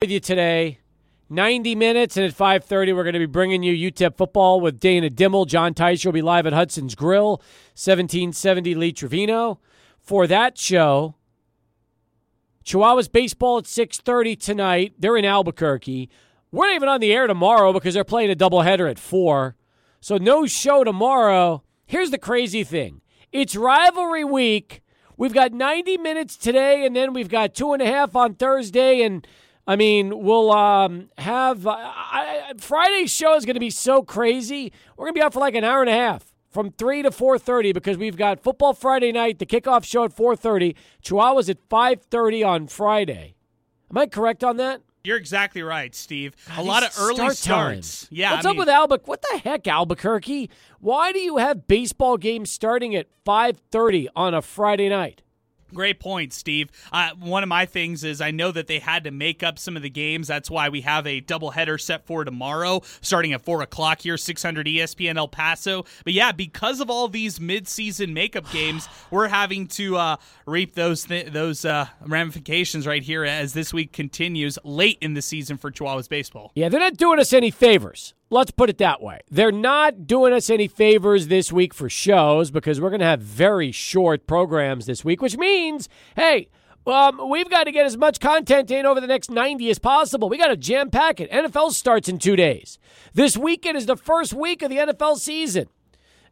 with you today. 90 minutes, and at 5.30, we're going to be bringing you UTEP football with Dana Dimel. John Teicher will be live at Hudson's Grill, 1770 Lee Trevino. For that show, Chihuahuas baseball at 6.30 tonight. They're in Albuquerque. We're not even on the air tomorrow because they're playing a doubleheader at 4. So no show tomorrow. Here's the crazy thing. It's rivalry week. We've got 90 minutes today, and then we've got two and a half on Thursday, and – I mean, we'll um, have uh, I, Friday's show is going to be so crazy. We're going to be out for like an hour and a half from 3 to 4.30 because we've got football friday night the kickoff show at 4.30 chihuahuas at 5.30 on friday. Am i correct on that? You're exactly right steve. God, a lot of early start starts. Times. yeah what's I up mean, with albuquerque what the heck albuquerque? Why do you have baseball games starting at 5.30 on a friday night Great point, Steve. Uh, one of my things is I know that they had to make up some of the games. That's why we have a doubleheader set for tomorrow, starting at 4 o'clock here, 600 ESPN El Paso. But yeah, because of all these midseason makeup games, we're having to uh, reap those th- those uh, ramifications right here as this week continues late in the season for Chihuahuas baseball. Yeah, they're not doing us any favors. Let's put it that way. They're not doing us any favors this week for shows because we're going to have very short programs this week, which means, hey, um, we've got to get as much content in over the next 90 as possible. We got to jam pack it. NFL starts in two days. This weekend is the first week of the NFL season.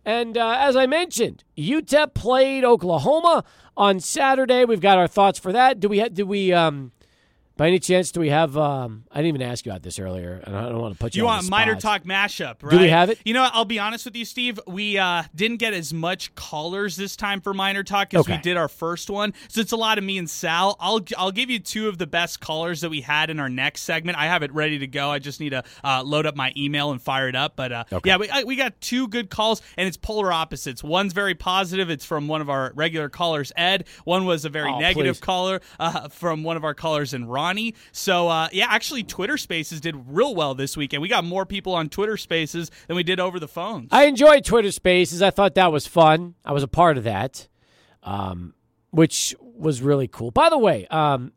And uh, as I mentioned, UTEP played Oklahoma on Saturday. We've got our thoughts for that. Do we? Do we? Um, by any chance, do we have? Um, I didn't even ask you about this earlier, and I don't want to put you. You on want Miner Talk mashup, right? Do we have it? You know, what, I'll be honest with you, Steve. We uh, didn't get as much callers this time for Miner Talk as we did our first one, so it's a lot of me and Sal. I'll I'll give you two of the best callers that we had in our next segment. I have it ready to go. I just need to uh, load up my email and fire it up. But uh, Okay. yeah, we I, we got two good calls, and it's polar opposites. One's very positive. It's from one of our regular callers, Ed. One was a very Oh, negative please. caller uh, from one of our callers in So uh, yeah, actually, Twitter Spaces did real well this week, and we got more people on Twitter Spaces than we did over the phones. I enjoyed Twitter Spaces. I thought that was fun. I was a part of that, um, which was really cool. By the way, um,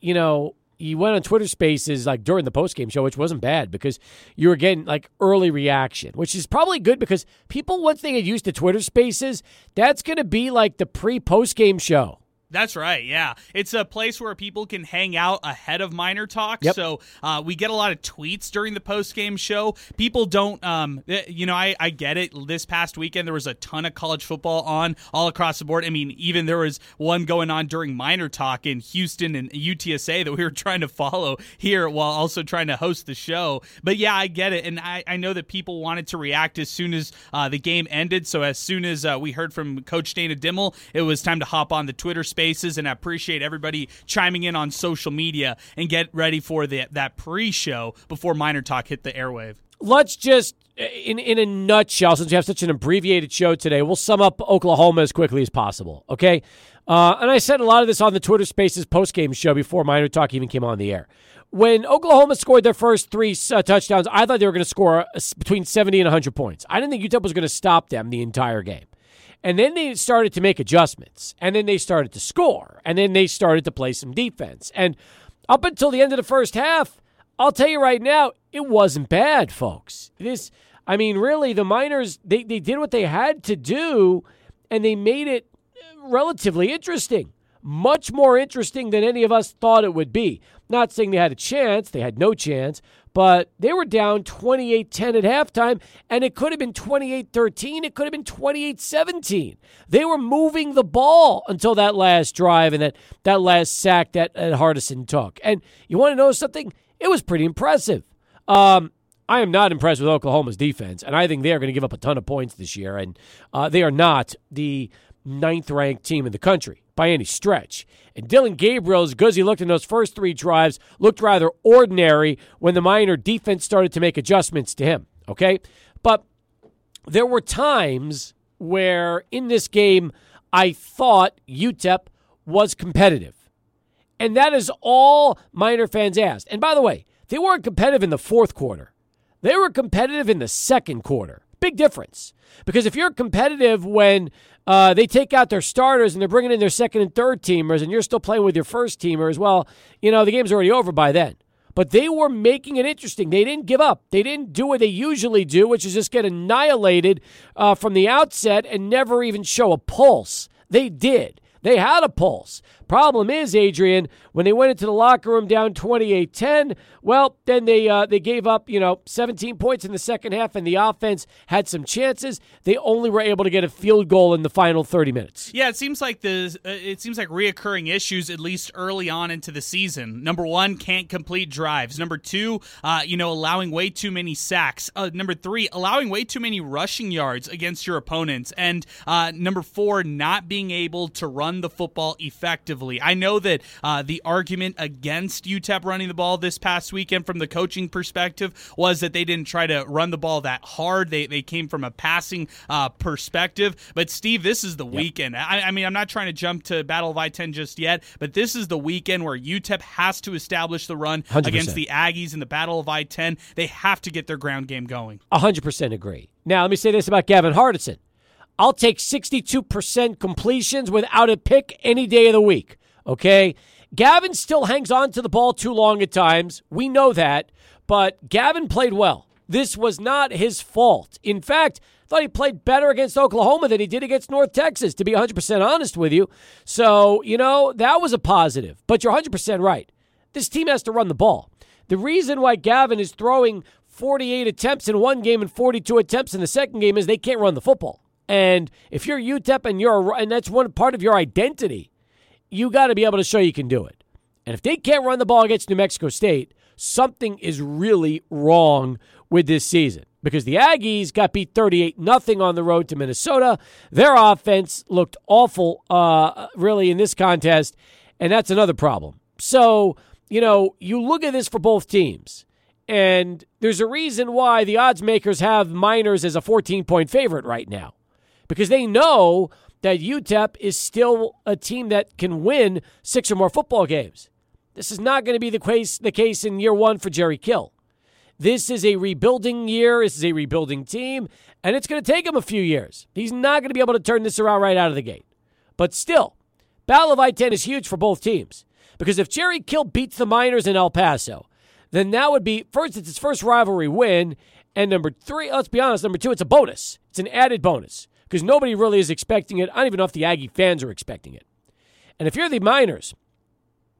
you know, you went on Twitter Spaces like during the post game show, which wasn't bad because you were getting like early reaction, which is probably good because people once they get used to Twitter Spaces, that's going to be like the pre post game show. That's right. Yeah, it's a place where people can hang out ahead of Miner Talk. Yep. So uh, we get a lot of tweets during the post game show. People don't, um, eh, you know, I, I get it. This past weekend there was a ton of college football on all across the board. I mean, even there was one going on during Miner Talk in Houston and UTSA that we were trying to follow here while also trying to host the show. But yeah, I get it, and I, I know that people wanted to react as soon as uh, the game ended. So as soon as uh, we heard from Coach Dana Dimel, it was time to hop on the Twitter Spaces, and I appreciate everybody chiming in on social media and get ready for the, that pre-show before Miner Talk hit the airwave. let's just in in a nutshell since we have such an abbreviated show today we'll sum up oklahoma as quickly as possible okay? Uh, and i said a lot of this on the twitter spaces post-game show before Miner Talk even came on the air. When oklahoma scored their first three uh, touchdowns i thought they were going to score uh, between 70 and 100 points. I didn't think utep was going to stop them the entire game and then they started to make adjustments. And then they started to score. And then they started to play some defense. And up until the end of the first half, I'll tell you right now, it wasn't bad, folks. This, I mean, really, the Miners, they, they did what they had to do, and they made it relatively interesting. Much more interesting than any of us thought it would be. Not saying they had a chance, they had no chance, but they were down 28 10 at halftime, and it could have been 28 13. It could have been 28 17. They were moving the ball until that last drive and that, that last sack that, that Hardison took. And you want to know something? It was pretty impressive. Um, I am not impressed with Oklahoma's defense, and I think they are going to give up a ton of points this year. And uh, they are not the ninth ranked team in the country by any stretch. And Dillon Gabriel, as good as he looked in those first three drives, looked rather ordinary when the Miner defense started to make adjustments to him. Okay? But there were times where in this game I thought UTEP was competitive. And that is all Miner fans asked. And by the way, they weren't competitive in the fourth quarter. They were competitive in the second quarter. Big difference. Because if you're competitive when uh, they take out their starters and they're bringing in their second and third teamers and you're still playing with your first teamer as well, you know, the game's already over by then. but they were making it interesting. They didn't give up. They didn't do what they usually do, which is just get annihilated uh, from the outset and never even show a pulse. They did. They had a pulse. Problem is, Adrian, when they went into the locker room down 28-10, well, then they uh, they gave up, you know, 17 points in the second half, and the offense had some chances. They only were able to get a field goal in the final 30 minutes. Yeah, it seems like the uh, it seems like reoccurring issues at least early on into the season. Number one, can't complete drives. Number two, uh, you know, allowing way too many sacks. Uh, number three, allowing way too many rushing yards against your opponents. And uh, number four, not being able to run the football effectively. I know that uh, the argument against UTEP running the ball this past weekend from the coaching perspective was that they didn't try to run the ball that hard. They, they came from a passing uh, perspective. But, Steve, this is the yep. weekend. I, I, mean, I'm not trying to jump to Battle of I 10 just yet, but this is the weekend where UTEP has to establish the run 100%. against the Aggies in the Battle of I 10. They have to get their ground game going. 100% agree. Now, let me say this about Gavin Hardison. I'll take 62% completions without a pick any day of the week. Okay? Gavin still hangs on to the ball too long at times. We know that. But Gavin played well. This was not his fault. In fact, I thought he played better against Oklahoma than he did against North Texas, to be 100% honest with you. So, you know, that was a positive. But you're 100% right. This team has to run the ball. The reason why Gavin is throwing 48 attempts in one game and 42 attempts in the second game is they can't run the football. And if you're UTEP and you're and that's one part of your identity, you got to be able to show you can do it. And if they can't run the ball against New Mexico State, something is really wrong with this season because the Aggies got beat 38 nothing on the road to Minnesota. Their offense looked awful uh, really in this contest, and that's another problem. So, you know, you look at this for both teams. And there's a reason why the odds makers have Miners as a 14 point favorite right now because they know that UTEP is still a team that can win six or more football games. This is not going to be the case, the case in year one for Jerry Kill. This is a rebuilding year. This is a rebuilding team, and it's going to take him a few years. He's not going to be able to turn this around right out of the gate. But still, Battle of I 10 is huge for both teams because if Jerry Kill beats the Miners in El Paso, then that would be first, it's his first rivalry win. And number three, let's be honest, number two, it's a bonus. It's an added bonus because nobody really is expecting it. I don't even know if the Aggie fans are expecting it. And if you're the Miners,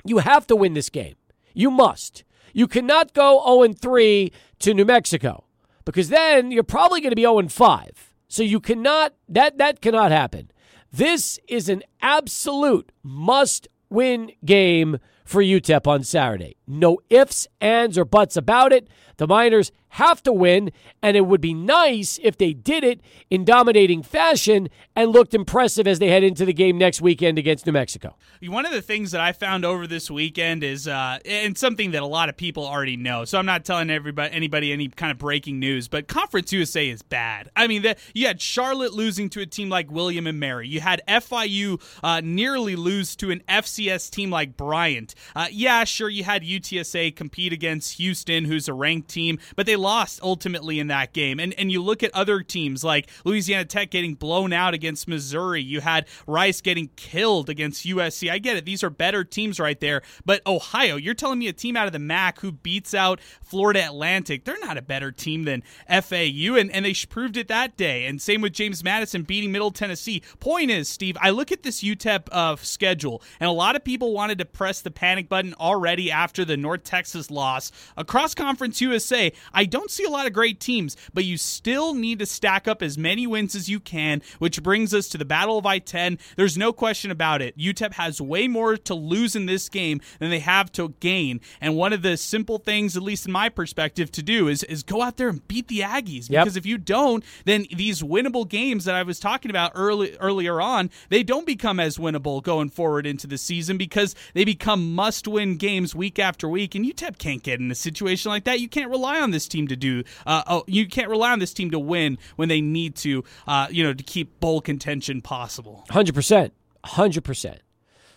you have to win this game. You must. You cannot go 0 3 to New Mexico because then you're probably going to be 0 5. So you cannot, that, that cannot happen. This is an absolute must win game for UTEP on Saturday. No ifs, ands, or buts about it. The Miners have to win, and it would be nice if they did it in dominating fashion and looked impressive as they head into the game next weekend against New Mexico. One of the things that I found over this weekend is, uh, and something that a lot of people already know, so I'm not telling everybody anybody any kind of breaking news, but Conference USA is bad. I mean, the, you had Charlotte losing to a team like William and Mary. You had FIU uh, nearly lose to an FCS team like Bryant. Uh, yeah, sure, you had UTSA compete against Houston, who's a ranked team, but they lost ultimately in that game. And and you look at other teams like Louisiana Tech getting blown out against Missouri. You had Rice getting killed against USC. I get it; these are better teams right there. But Ohio, you're telling me a team out of the MAC who beats out Florida Atlantic, they're not a better team than FAU, and and they proved it that day. And same with James Madison beating Middle Tennessee. Point is, Steve, I look at this UTEP uh, schedule, and a lot of people wanted to press the panic button already after the North Texas loss across Conference USA. I don't see a lot of great teams, but you still need to stack up as many wins as you can, which brings us to the Battle of I 10. There's no question about it. UTEP has way more to lose in this game than they have to gain. And one of the simple things, at least in my perspective, to do is, is go out there and beat the Aggies. Yep. Because if you don't, then these winnable games that I was talking about early, earlier on, they don't become as winnable going forward into the season because they become must win games week after week. And UTEP can't get in a situation like that. You can't rely on this team to do. Uh, oh, you can't rely on this team to win when they need to. Uh, you know, to keep bowl contention possible. Hundred percent, hundred percent.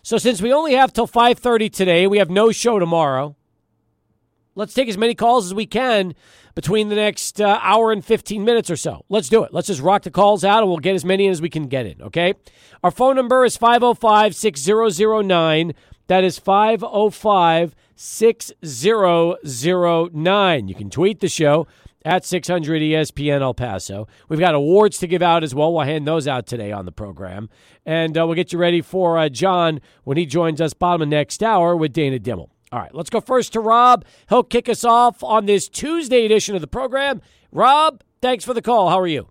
So since we only have till five thirty today, we have no show tomorrow. Let's take as many calls as we can between the next uh, hour and 15 minutes or so. Let's do it. Let's just rock the calls out and we'll get as many as we can get in, okay? Our phone number is 505 6009. That is 505 6009. You can tweet the show at 600 ESPN El Paso. We've got awards to give out as well. We'll hand those out today on the program. And uh, we'll get you ready for uh, John when he joins us bottom of next hour with Dana Dimel. All right, let's go first to Rob. He'll kick us off on this Tuesday edition of the program. Rob, thanks for the call. How are you?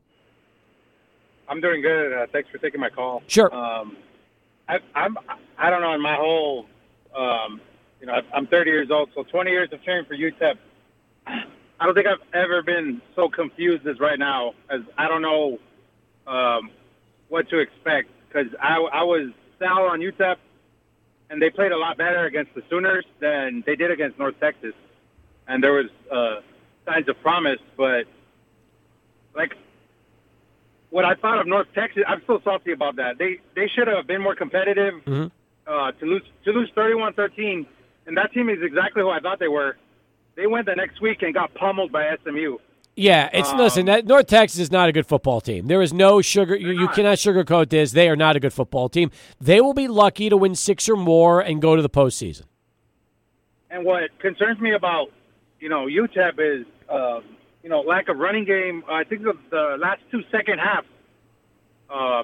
I'm doing good. Uh, thanks for taking my call. Sure. Um, I, I'm. I don't know. In my whole, um, you know, I'm 30 years old, so 20 years of cheering for UTEP. I don't think I've ever been so confused as right now. As I don't know um, what to expect because I, I was sour on UTEP, and they played a lot better against the Sooners than they did against North Texas, and there was uh, signs of promise. But like what I thought of North Texas, I'm still salty about that. They they should have been more competitive. Mm-hmm. Uh, to lose to lose 31-13, and that team is exactly who I thought they were. They went the next week and got pummeled by SMU. Yeah, it's Um, listen. That North Texas is not a good football team. There is no sugar. You, you cannot sugarcoat this. They are not a good football team. They will be lucky to win six or more and go to the postseason. And what concerns me about you know UTEP is um, you know lack of running game. I think the, the last two second halves, uh,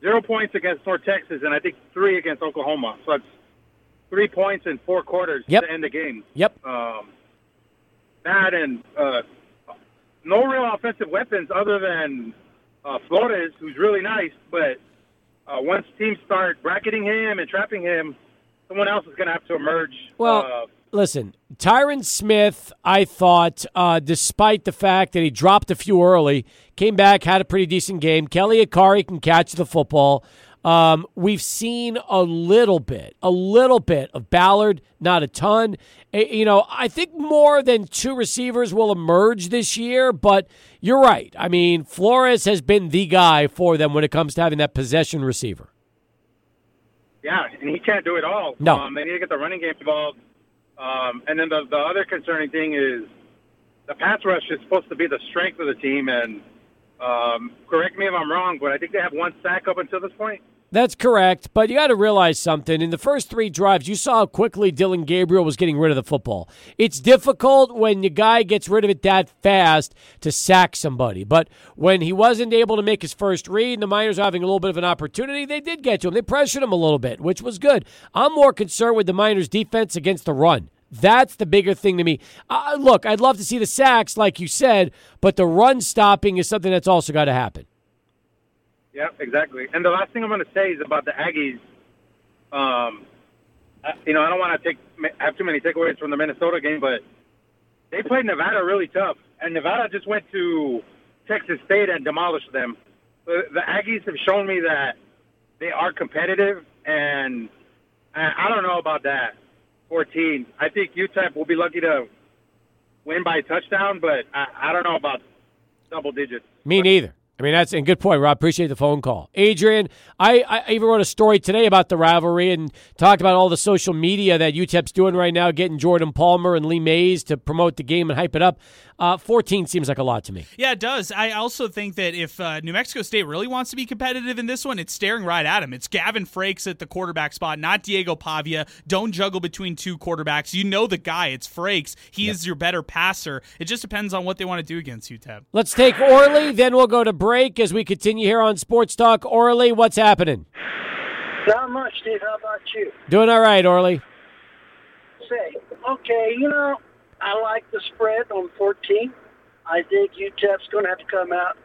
zero points against North Texas, and I think three against Oklahoma. So that's three points in four quarters Yep. to end the game. Yep. um, that and uh, no real offensive weapons other than uh, Flores, who's really nice. But uh, once teams start bracketing him and trapping him, someone else is going to have to emerge. Well, uh, listen, Tyrin Smith, I thought, uh, despite the fact that he dropped a few early, came back, had a pretty decent game. Kelly Akharaiyi can catch the football. Um, we've seen a little bit, a little bit of Ballard, not a ton. Eh, You know, I think more than two receivers will emerge this year, but you're right. I mean, Flores has been the guy for them when it comes to having that possession receiver. yeah, and he can't do it all. No. um, they need to get the running game involved. Um, and then the the other concerning thing is the pass rush is supposed to be the strength of the team. And um, correct me if I'm wrong, but I think they have one sack up until this point. That's correct, but you got to realize something. In the first three drives, you saw how quickly Dillon Gabriel was getting rid of the football. It's difficult when the guy gets rid of it that fast to sack somebody. But when he wasn't able to make his first read and the Miners were having a little bit of an opportunity, they did get to him. They pressured him a little bit, which was good. I'm more concerned with the Miners' defense against the run. That's the bigger thing to me. Uh, look, I'd love to see the sacks, like you said, but the run stopping is something that's also got to happen. Yeah, exactly. And the last thing I'm going to say is about the Aggies. Um, you know, I don't want to take have too many takeaways from the Minnesota game, but they played Nevada really tough, and Nevada just went to Texas State and demolished them. The, Aggies have shown me that they are competitive, and I don't know about that. 14. I think UTEP will be lucky to win by a touchdown, but I, I don't know about double digits. Me neither. I mean, that's a good point, Rob. Appreciate the phone call. Adrian, I, I even wrote a story today about the rivalry and talked about all the social media that UTEP's doing right now, getting Jordan Palmer and Lee Mays to promote the game and hype it up. Uh, 14 seems like a lot to me. Yeah, it does. I also think that if uh, New Mexico State really wants to be competitive in this one, it's staring right at him. It's Gavin Frakes at the quarterback spot, not Diego Pavia. Don't juggle between two quarterbacks. You know the guy. It's Frakes. He is your better passer. It just depends on what they want to do against UTEP. Let's take Orly, then we'll go to break as we continue here on Sports Talk. Orly, what's happening? Not much, Steve. How about you? Doing all right, Orly. Say, okay, you know, I like the spread on 14. I think UTEP's going to have to come out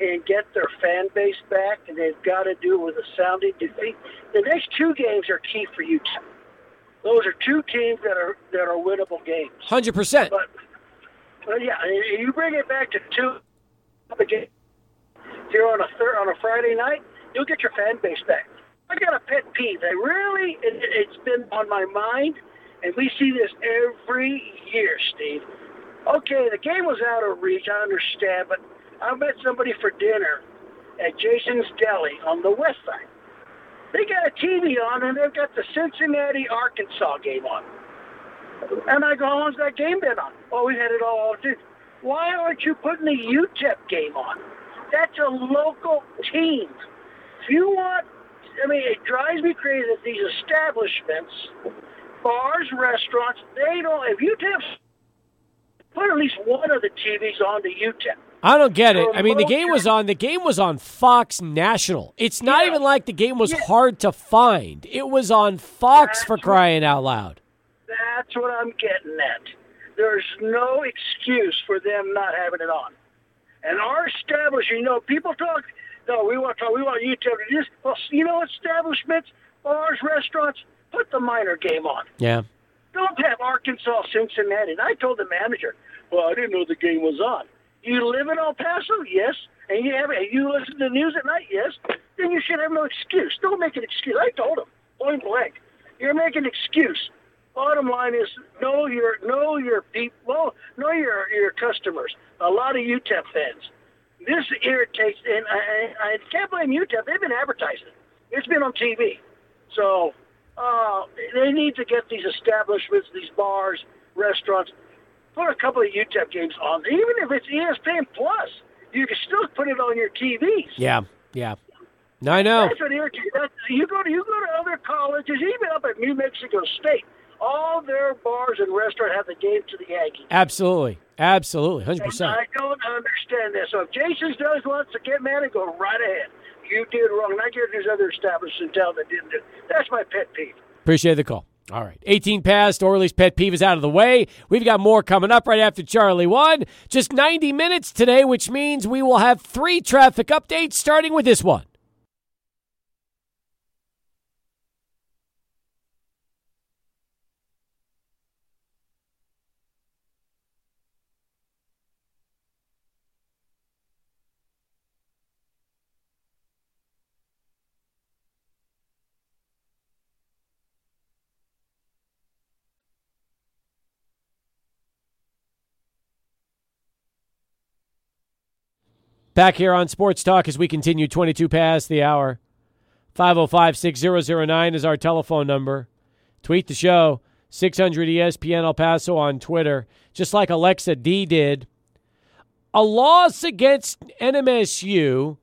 and get their fan base back, and they've got to do it with a sounding defeat. The next two games are key for UTEP. Those are two teams that are that are winnable games. 100%. But, but yeah, you bring it back to two again here on a thir- on a Friday night, you'll get your fan base back. I got a pet peeve. I really, it, it's been on my mind, and we see this every year, Steve. Okay, the game was out of reach. I understand, but I met somebody for dinner at Jason's Deli on the west side. They got a TV on, and they've got the Cincinnati Arkansas game on. And I go, how long's that game been on? Oh, we had it all. Why aren't you putting the UTEP game on? That's a local team. If you want, I mean, it drives me crazy that these establishments bars, restaurants, they don't. If UTEP put at least one of the TVs on to UTEP. I don't get it. I mean, the game was on. The game was on Fox National. It's not Yeah. even like the game was Yeah. hard to find. It was on Fox for That's crying out loud. That's what I'm getting at. There's no excuse for them not having it on. And our establishment, you know, people talk, no, we want to talk, we want UTEP to do this. Well, you know, establishments, bars, restaurants, put the Miner game on. Yeah. Don't have Arkansas, Cincinnati. And I told the manager, well, I didn't know the game was on. You live in El Paso? Yes. And you have you listen to the news at night? Yes. Then you should have no excuse. Don't make an excuse. I told him point blank. You're making an excuse. Bottom line is know your know your people, know your your customers. A lot of UTEP fans. This irritates, and I, I, can't blame UTEP. They've been advertising. It's been on TV. So uh, they need to get these establishments, these bars, restaurants, put a couple of UTEP games on. Even if it's ESPN Plus, you can still put it on your TVs. Yeah. Yeah. No, I know. That's what irritates. You go to you go to other colleges, even up at New Mexico State. All their bars and restaurants have the game to the Yankees. Absolutely. Absolutely. Hundred And percent. I don't understand this. So if Jason does wants to get mad and go right ahead. You did wrong. And I get there's other establishments in town that didn't do. That's my pet peeve. Appreciate the call. All right. 18 past. Orly's pet peeve is out of the way. We've got more coming up right after Charlie 1. Just 90 minutes today, which means we will have three traffic updates starting with this one. Back here on Sports Talk as we continue 22 past the hour. 505 6009 is our telephone number. Tweet the show, 600 ESPN El Paso on Twitter, just like Alexa D did. A loss against NMSU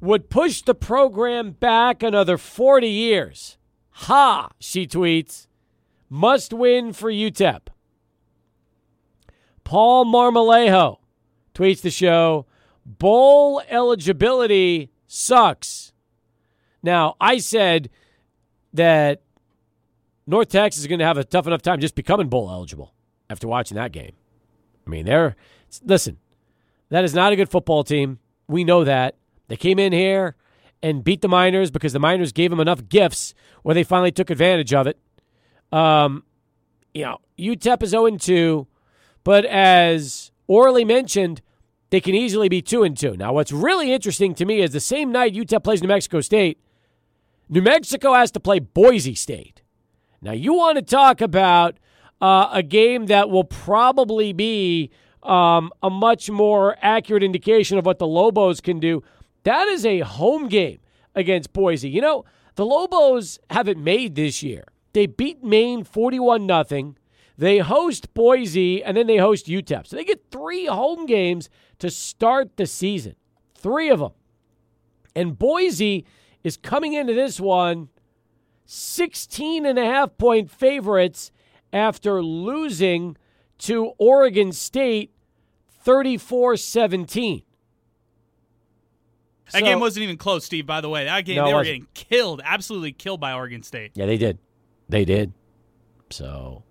would push the program back another 40 years. Ha, she tweets. Must win for UTEP. Paul Marmolejo tweets the show. Bowl eligibility sucks. Now, I said that North Texas is going to have a tough enough time just becoming bowl eligible after watching that game. I mean, they're listen, that is not a good football team. We know that. They came in here and beat the Miners because the Miners gave them enough gifts where they finally took advantage of it. Um, you know, UTEP is 0 2, but as Orly mentioned, they can easily be 2 and 2. Now, what's really interesting to me is the same night UTEP plays New Mexico State, New Mexico has to play Boise State. Now, you want to talk about uh, a game that will probably be um, a much more accurate indication of what the Lobos can do. That is a home game against Boise. You know, the Lobos haven't made this year. They beat Maine 41 0. They host Boise and then they host UTEP. So they get three home games to start the season. Three of them. And Boise is coming into this one 16 and a half point favorites after losing to Oregon State 34 17. That game wasn't even close, Steve. By the way, that game No, they were getting killed, absolutely killed by Oregon State. Yeah, they did. They did. So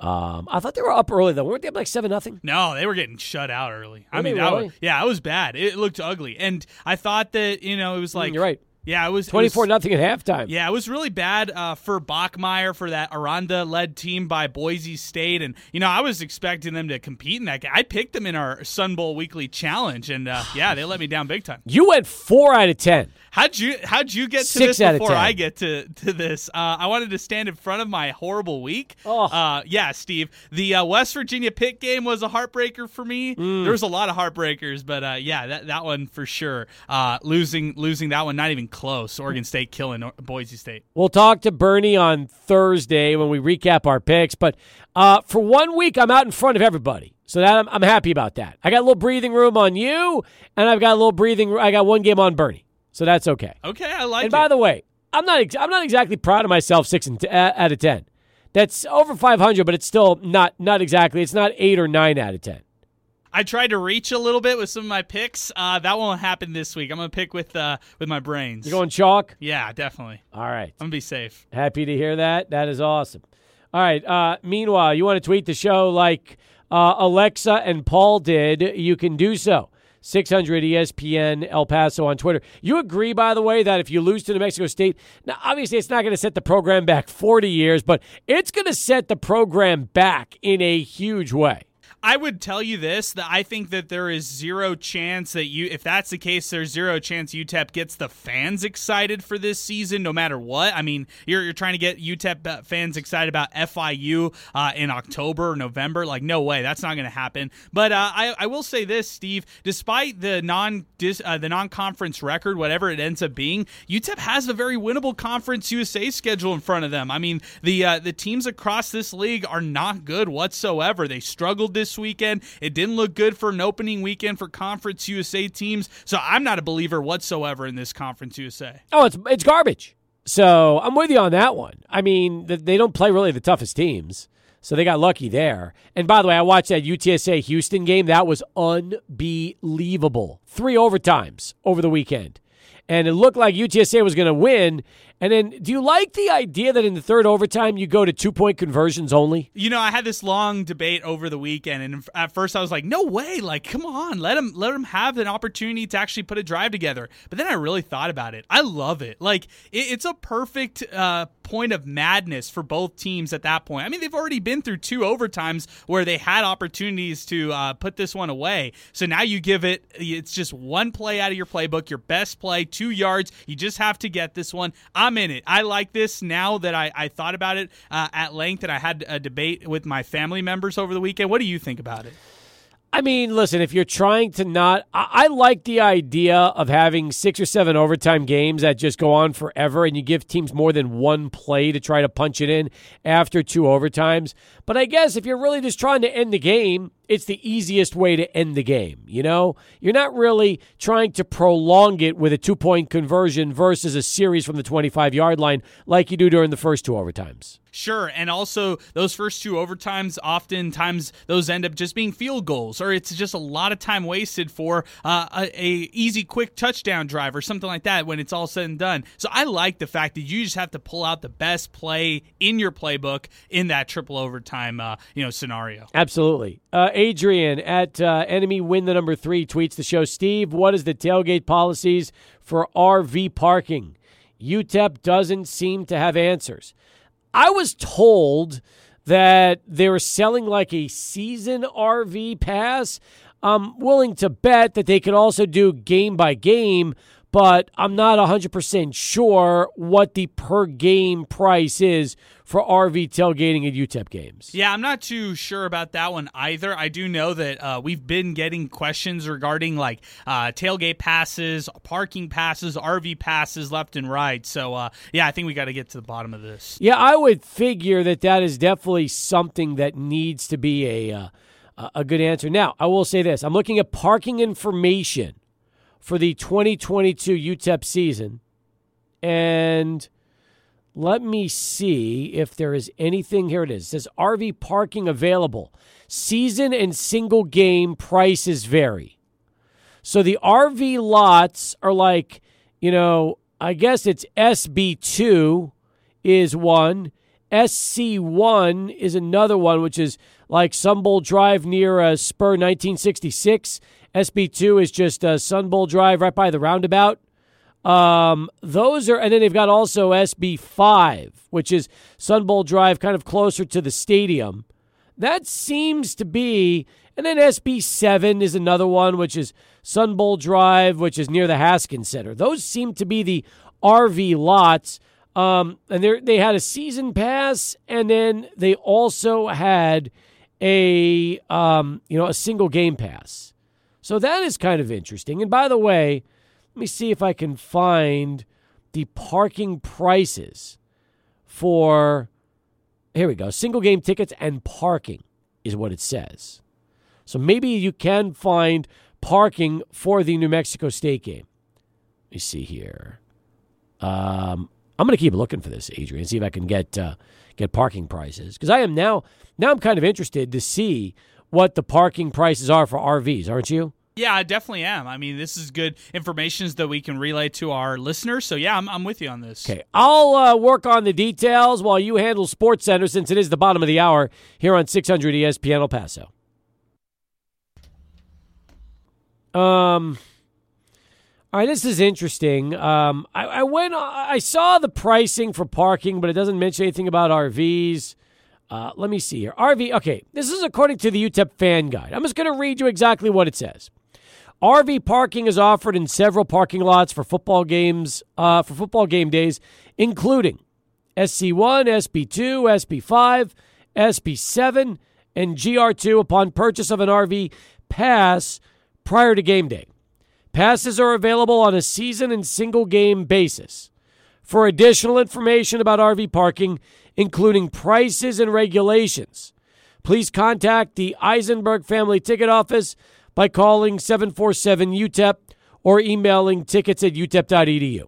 um, I thought they were up early though. Weren't they up like seven nothing? No, they were getting shut out early. I mean, that was, yeah, it was bad. It looked ugly, and I thought that you know it was like Mm, you're right. Yeah, it was Twenty nothing at halftime. Yeah, it was really bad uh, for Bachmeier for that Aranda led team by Boise State, and you know I was expecting them to compete in that. game. I picked them in our Sun Bowl Weekly Challenge, and uh, yeah, they let me down big time. You went four out of ten. How'd you How'd you get to Six this before 10. I get to to this? Uh, I wanted to stand in front of my horrible week. Oh. Uh, yeah, Steve. The uh, West Virginia Pitt game was a heartbreaker for me. Mm. There was a lot of heartbreakers, but uh, yeah, that that one for sure. Uh, losing losing that one, not even close. Oregon State killing Boise State. We'll talk to Bernie on Thursday when we recap our picks. But uh, for one week, I'm out in front of everybody, so that I'm, I'm happy about that. I got a little breathing room on you, and I've got a little breathing. I got one game on Bernie, so that's okay. Okay, I like and it. by the way, I'm not. ex- I'm not exactly proud of myself. Six and t- uh, out of ten. that's over 500, but it's still not not exactly. It's not eight or nine out of ten. I tried to reach a little bit with some of my picks. Uh, that won't happen this week. I'm gonna pick with uh, with my brains. You're going chalk? Yeah, definitely. All right. I'm gonna be safe. Happy to hear that. That is awesome. All right. Uh, meanwhile, you want to tweet the show like uh, Alexa and Paul did? You can do so. 600 ESPN El Paso on Twitter. You agree, by the way, that if you lose to New Mexico State, now obviously it's not going to set the program back 40 years, but it's going to set the program back in a huge way. I would tell you this that I think that there is zero chance that you, if that's the case, there's zero chance UTEP gets the fans excited for this season, no matter what. I mean, you're, you're trying to get UTEP uh, fans excited about FIU uh, in October or November. Like, no way, that's not going to happen. But uh, I, I will say this, Steve, despite the non uh, the non conference record, whatever it ends up being, UTEP has a very winnable Conference USA schedule in front of them. I mean, the uh, the teams across this league are not good whatsoever. They struggled this this weekend. It didn't look good for an opening weekend for Conference USA teams. So I'm not a believer whatsoever in this Conference USA. Oh, it's it's garbage. So I'm with you on that one. I mean, they don't play really the toughest teams. So they got lucky there. And by the way, I watched that UTSA Houston game. That was unbelievable. Three overtimes over the weekend. And it looked like UTSA was going to win. And then, do you like the idea that in the third overtime you go to two point conversions only? You know, I had this long debate over the weekend, and at first I was like, "No way! Like, come on, let them let them have an opportunity to actually put a drive together." But then I really thought about it. I love it. Like, it, it's a perfect uh, point of madness for both teams at that point. I mean, they've already been through two overtimes where they had opportunities to uh, put this one away. So now you give it. It's just one play out of your playbook, your best play, two yards. You just have to get this one. I'm I'm in it. I like this now that I, I thought about it uh, at length and I had a debate with my family members over the weekend. What do you think about it? I mean, listen, if you're trying to not, I, I, like the idea of having six or seven overtime games that just go on forever and you give teams more than one play to try to punch it in after two overtimes. But I guess if you're really just trying to end the game, it's the easiest way to end the game. You know, you're not really trying to prolong it with a two point conversion versus a series from the 25 yard line like you do during the first two overtimes. Sure, and also those first two overtimes, oftentimes those end up just being field goals, or it's just a lot of time wasted for uh, a, a, easy, quick touchdown drive or something like that when it's all said and done. So I like the fact that you just have to pull out the best play in your playbook in that triple overtime, uh, you know, scenario. Absolutely. Uh, Adrian at uh, Enemy Win the Number Three tweets the show. Steve, what is the tailgate policies for RV parking? UTEP doesn't seem to have answers. I was told that they were selling like a season RV pass. I'm willing to bet that they could also do game by game but I'm not 100% sure what the per game price is for RV tailgating at UTEP games. Yeah, I'm not too sure about that one either. I do know that uh, we've been getting questions regarding like uh, tailgate passes, parking passes, RV passes left and right. So, uh, yeah, I think we got to get to the bottom of this. Yeah, I would figure that that is definitely something that needs to be a, uh, a good answer. Now, I will say this I'm looking at parking information for the 2022 UTEP season. And let me see if there is anything. Here it is. It says RV parking available. Season and single game prices vary. So the RV lots are like, you know, I guess it's SB2 is one, SC1 is another one, which is like Sunbowl Drive near uh, Spur 1966 SB2 is just a Sun Bowl Drive right by the roundabout. Um, those are, and then they've got also SB5, which is Sun Bowl Drive, kind of closer to the stadium. That seems to be, and then SB7 is another one, which is Sun Bowl Drive, which is near the Haskins Center. Those seem to be the RV lots. Um, and they they had a season pass, and then they also had a um, you know a single game pass. So that is kind of interesting. And by the way, let me see if I can find the parking prices for here we go. Single game tickets and parking is what it says. So maybe you can find parking for the New Mexico State game. Let me see here. Um, I'm going to keep looking for this, Adrian, see if I can get uh, get parking prices because I am now now I'm kind of interested to see what the parking prices are for RVs, aren't you? Yeah, I definitely am. I mean, this is good information that we can relay to our listeners. So yeah, I'm, I'm with you on this. Okay, I'll uh, work on the details while you handle Sports Center since it is the bottom of the hour here on 600 ESPN El Paso. Um. All right, this is interesting. Um, I, I went, I saw the pricing for parking, but it doesn't mention anything about RVs. Uh, let me see here. RV, okay, this is according to the UTEP fan guide. I'm just going to read you exactly what it says. RV parking is offered in several parking lots for football games, uh, for football game days, including SC1, SB2, SB5, SB7, and GR2 upon purchase of an RV pass prior to game day. Passes are available on a season and single game basis. For additional information about RV parking, including prices and regulations, please contact the Eisenberg Family Ticket Office by calling 747 UTEP or emailing tickets at utep.edu.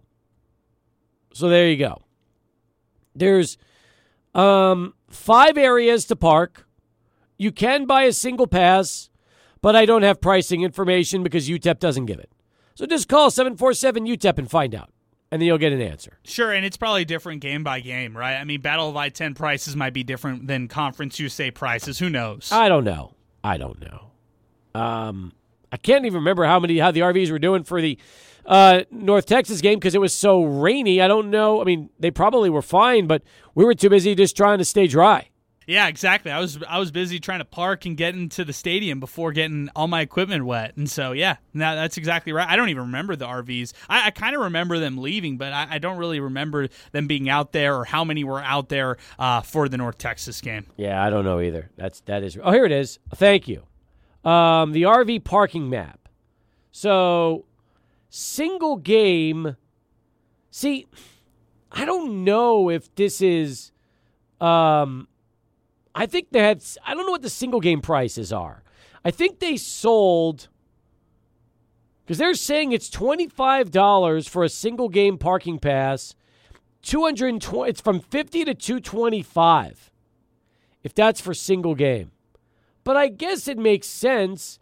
So there you go. There's um, five areas to park. You can buy a single pass but I don't have pricing information because UTEP doesn't give it. So just call 747 UTEP and find out, and then you'll get an answer. Sure, and it's probably different game by game, right? I mean, Battle of I 10 prices might be different than Conference USA prices. Who knows? I don't know. I don't know. Um, I can't even remember how many how the RVs were doing for the uh, North Texas game because it was so rainy. I don't know. I mean, they probably were fine, but we were too busy just trying to stay dry. Yeah, exactly. I was I was busy trying to park and get into the stadium before getting all my equipment wet, and so yeah, that, that's exactly right. I don't even remember the RVs. I, I kind of remember them leaving, but I, I, don't really remember them being out there or how many were out there uh, for the North Texas game. Yeah, I don't know either. That's that is. Oh, here it is. Thank you. Um, the RV parking map. So, single game. See, I don't know if this is. Um, I think they had, I don't know what the single game prices are. I think they sold, because they're saying it's $25 for a single game parking pass. 220 it's from 50 to 225 if that's for single game but i guess it makes sense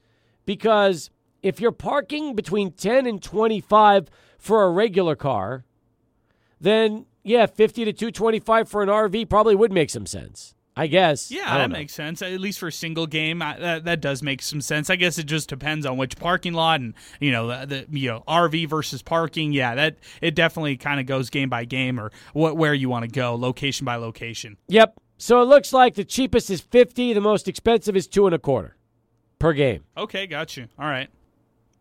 because if you're parking between 10 and 25 for a regular car then yeah 50 to 225 for an rv probably would make some sense I guess. Yeah, I that know. makes sense. At least for a single game, I, that that does make some sense. I guess it just depends on which parking lot and you know the, the you know RV versus parking. Yeah, that it definitely kind of goes game by game or what where you want to go, location by location. Yep. So it looks like the cheapest is fifty. The most expensive is two and a quarter per game. Okay, got you. All right.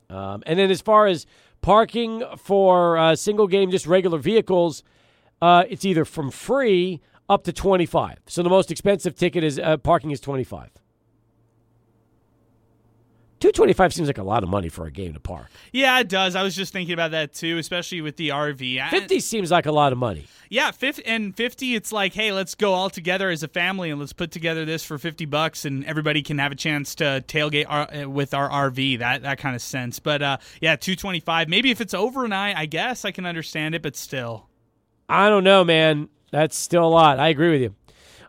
Um, and then as far as parking for uh, single game, just regular vehicles, uh, it's either from free up to 25. So the most expensive ticket is uh, parking is 25. 225 seems like a lot of money for a game to park. Yeah, it does. I was just thinking about that too, especially with the RV. 50 seems like a lot of money. Yeah, 50 and 50 it's like, hey, let's go all together as a family and let's put together this for 50 bucks and everybody can have a chance to tailgate our, uh, with our RV. That that kind of sense. But uh, yeah, 225. Maybe if it's overnight, I guess I can understand it, but still. I don't know, man. That's still a lot. I agree with you.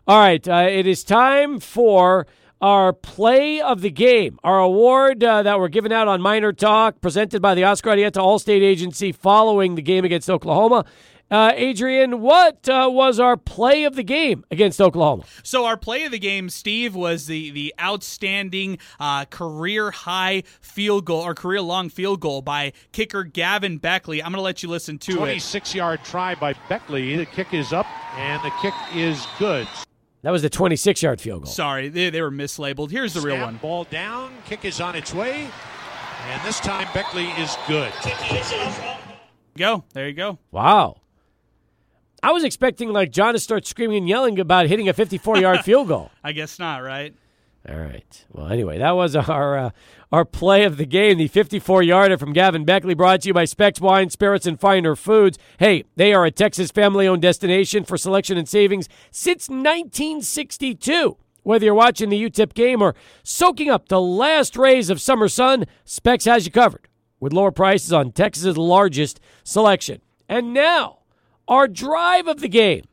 All right, uh, it is time for our play of the game, our award uh, that we're giving out on Miner Talk, presented by the Oscar Arietta All-State Agency following the game against Oklahoma. Uh, Adrian, what uh, was our play of the game against Oklahoma? So our play of the game, Steve, was the the outstanding uh, career high field goal or career long field goal by kicker Gavin Baechle. I'm going to let you listen to 26 it. 26 yard try by Baechle. The kick is up and the kick is good. That was the 26 yard field goal. Sorry, they, they were mislabeled. Here's the Snap, real one. Ball down, kick is on its way, and this time Baechle is good. Go. There you go. Wow. I was expecting like John to start screaming and yelling about hitting a 54 yard field goal. I guess not, right? All right. Well, anyway, that was our uh, our play of the game. The 54 yarder from Gavin Baechle, brought to you by Spec's Wine, Spirits, and Finer Foods. Hey, they are a Texas family owned destination for selection and savings since 1962. Whether you're watching the UTEP game or soaking up the last rays of summer sun, Spec's has you covered with lower prices on Texas's largest selection. And now, Our drive of the game.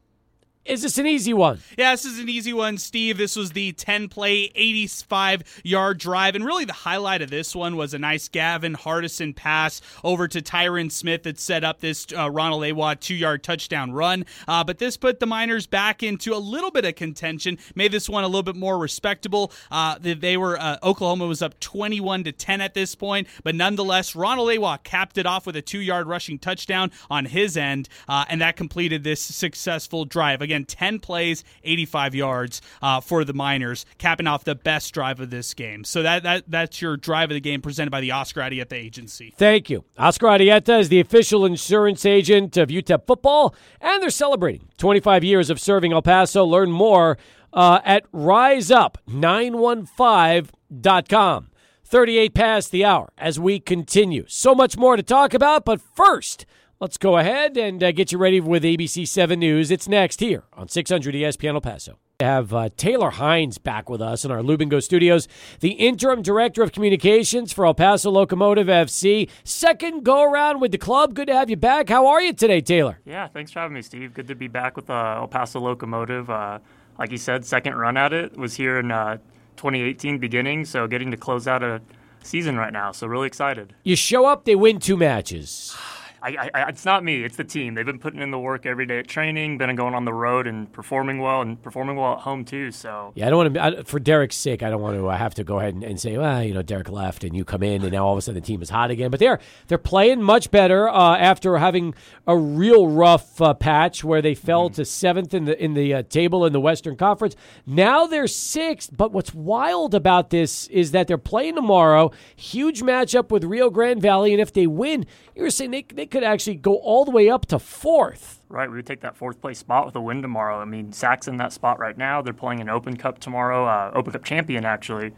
Is this an easy one? Yeah, this is an easy one, Steve. This was the 10 play, 85 yard drive. And really, the highlight of this one was a nice Gavin Hardison pass over to Tyrin Smith that set up this uh, Ronald Awatt two yard touchdown run. Uh, but this put the Miners back into a little bit of contention, made this one a little bit more respectable. Uh, they were, uh, Oklahoma was up 21 to 10 at this point. But nonetheless, Ronald Awatt capped it off with a two yard rushing touchdown on his end. Uh, and that completed this successful drive. Again, 10 plays, 85 yards uh, for the Miners, capping off the best drive of this game. So that, that that's your drive of the game presented by the Oscar Arieta Agency. Thank you. Oscar Arieta is the official insurance agent of UTEP football, and they're celebrating 25 years of serving El Paso. Learn more uh, at riseup915.com. 38 past the hour as we continue. So much more to talk about, but first, Let's go ahead and uh, get you ready with ABC 7 News. It's next here on 600 ESPN El Paso. We have uh, Taylor Hines back with us in our Lubingo studios, the interim director of communications for El Paso Locomotive FC. Second go around with the club. Good to have you back. How are you today, Taylor? Yeah, thanks for having me, Steve. Good to be back with uh, El Paso Locomotive. Uh, like you said, second run at it was here in uh, 2018 beginning, so getting to close out a season right now. So really excited. You show up, they win two matches. I, I, it's not me. It's the team. They've been putting in the work every day at training, been going on the road and performing well, and performing well at home too. So yeah, I don't want to. I, for Derek's sake, I don't want to. I have to go ahead and, and, say, well, you know, Derek left, and you come in, and now all of a sudden the team is hot again. But they're they're playing much better uh, after having a real rough uh, patch where they fell mm-hmm. to seventh in the in the uh, table in the Western Conference. Now they're sixth. But what's wild about this is that they're playing tomorrow. Huge matchup with Rio Grande Valley, and if they win, you were saying they they could actually go all the way up to fourth. Right, we would take that fourth place spot with a win tomorrow. I mean, Sacs in that spot right now. They're playing an Open Cup tomorrow, uh, Open Cup champion actually.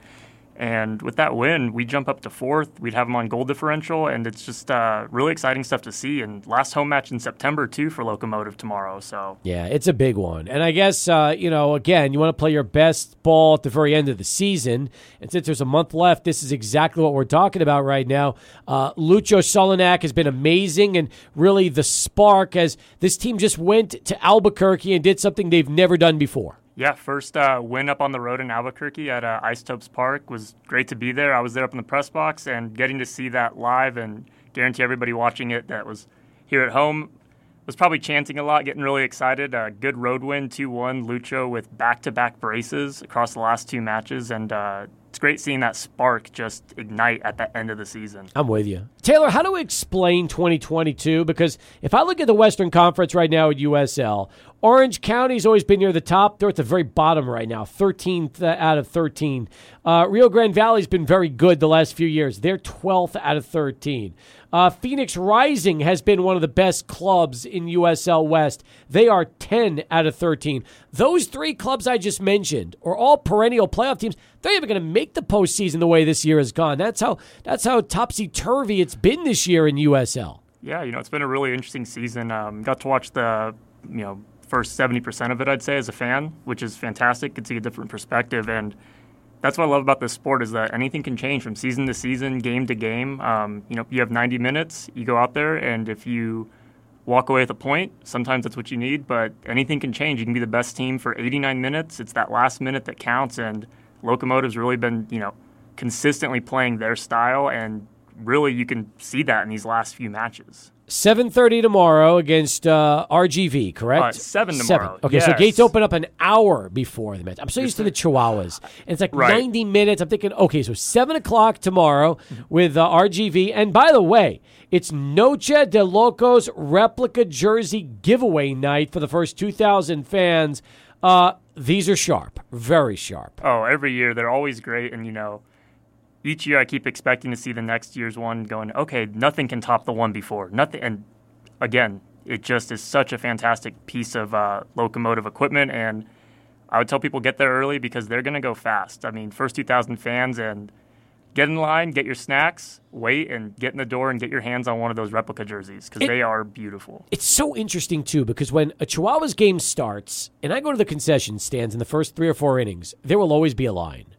And with that win, we jump up to fourth. We'd have them on goal differential, and it's just uh, really exciting stuff to see. And last home match in September too for Locomotive tomorrow. So yeah, it's a big one. And I guess uh, you know, again, you want to play your best ball at the very end of the season. And since there's a month left, this is exactly what we're talking about right now. Uh, Lucho Solignac has been amazing, and really the spark as this team just went to Albuquerque and did something they've never done before. Yeah, first uh, win up on the road in Albuquerque at uh, Isotopes Park was great to be there. I was there up in the press box and getting to see that live and guarantee everybody watching it that was here at home was probably chanting a lot, getting really excited. Uh, good road win, 2 1. Lucho with back to back braces across the last two matches. And uh, great seeing that spark just ignite at the end of the season. I'm with you. Taylor, how do we explain 2022? Because if I look at the Western Conference right now at USL, Orange County's always been near the top. They're at the very bottom right now, 13th out of 13. Uh, Rio Grande Valley's been very good the last few years. They're 12th out of 13. Uh, Phoenix Rising has been one of the best clubs in USL West. They are 10 out of 13. Those three clubs I just mentioned are all perennial playoff teams. They're even going to make the postseason the way this year has gone. That's how that's how topsy turvy it's been this year in USL. Yeah, you know it's been a really interesting season. Um, got to watch the you know first 70% of it, I'd say, as a fan, which is fantastic. Could see a different perspective. And that's what I love about this sport is that anything can change from season to season, game to game. Um, you know, you have 90 minutes, you go out there, and if you walk away with a point, sometimes that's what you need, but anything can change. You can be the best team for 89 minutes. It's that last minute that counts, and Locomotive's really been, you know, consistently playing their style, and really you can see that in these last few matches. 7.30 tomorrow against uh, RGV, correct? Uh, 7 tomorrow. 7. Okay, yes. so gates open up an hour before the match. I'm so used to the Chihuahuas. And it's like right. 90 minutes. I'm thinking, okay, so 7 o'clock tomorrow with uh, RGV. And by the way, it's Noche de Locos replica jersey giveaway night for the first 2,000 fans. Uh, these are sharp, very sharp. Oh, every year. They're always great. And, you know, each year I keep expecting to see the next year's one going, okay, nothing can top the one before. Nothing. And again, it just is such a fantastic piece of uh, locomotive equipment. And I would tell people get there early because they're going to go fast. I mean, first 2,000 fans and get in line, get your snacks, wait, and get in the door and get your hands on one of those replica jerseys because they are beautiful. It's so interesting, too, because when a Chihuahuas game starts and I go to the concession stands in the first three or four innings, there will always be a line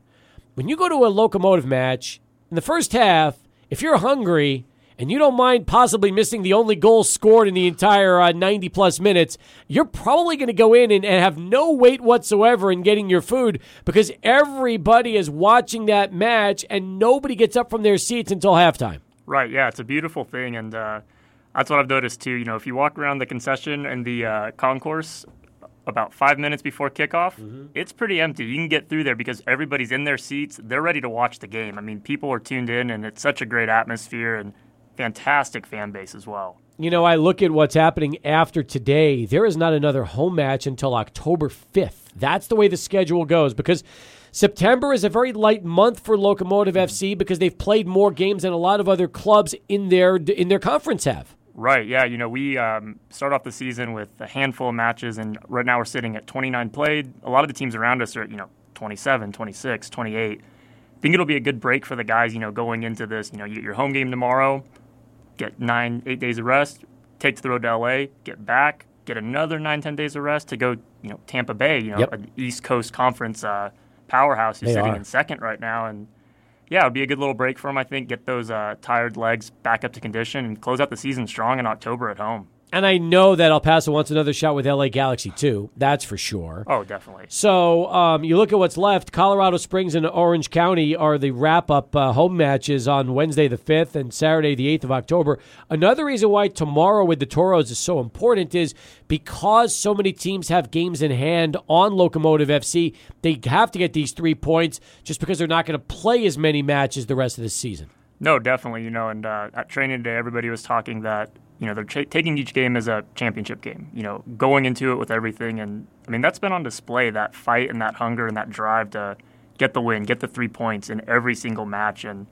when you go to a locomotive match in the first half, if you're hungry and you don't mind possibly missing the only goal scored in the entire uh, 90 plus minutes, you're probably going to go in and, and have no wait whatsoever in getting your food because everybody is watching that match and nobody gets up from their seats until halftime. Right. Yeah, it's a beautiful thing, and uh, that's what I've noticed too. You know, if you walk around the concession and the uh, concourse about five minutes before kickoff, mm-hmm. it's pretty empty. You can get through there because everybody's in their seats. They're ready to watch the game. I mean, people are tuned in, and it's such a great atmosphere and fantastic fan base as well. You know, I look at what's happening after today. There is not another home match until October 5th. That's the way the schedule goes because September is a very light month for Locomotive FC because they've played more games than a lot of other clubs in their in their conference have. Right. Yeah. You know, we um, start off the season with a handful of matches, and right now we're sitting at 29 played. A lot of the teams around us are, you know, 27, 26, 28. I think it'll be a good break for the guys, you know, going into this. You know, you get your home game tomorrow, get nine, eight days of rest, take to the road to LA, get back, get another nine, ten days of rest to go, you know, Tampa Bay, you know, yep. an East Coast Conference uh, powerhouse who's they sitting are. in second right now. And yeah, it'd be a good little break for him, I think, get those uh, tired legs back up to condition and close out the season strong in October at home. And I know that El Paso wants another shot with LA Galaxy too. That's for sure. Oh, definitely. So um, you look at what's left. Colorado Springs and Orange County are the wrap-up uh, home matches on Wednesday the fifth and Saturday the eighth of October. Another reason why tomorrow with the Toros is so important is because so many teams have games in hand on Locomotive FC. They have to get these three points just because they're not going to play as many matches the rest of the season. No, definitely. You know, and uh, at training day, everybody was talking that you know they're ch- taking each game as a championship game. You know, going into it with everything, and I mean that's been on display. That fight and that hunger and that drive to get the win, get the three points in every single match, and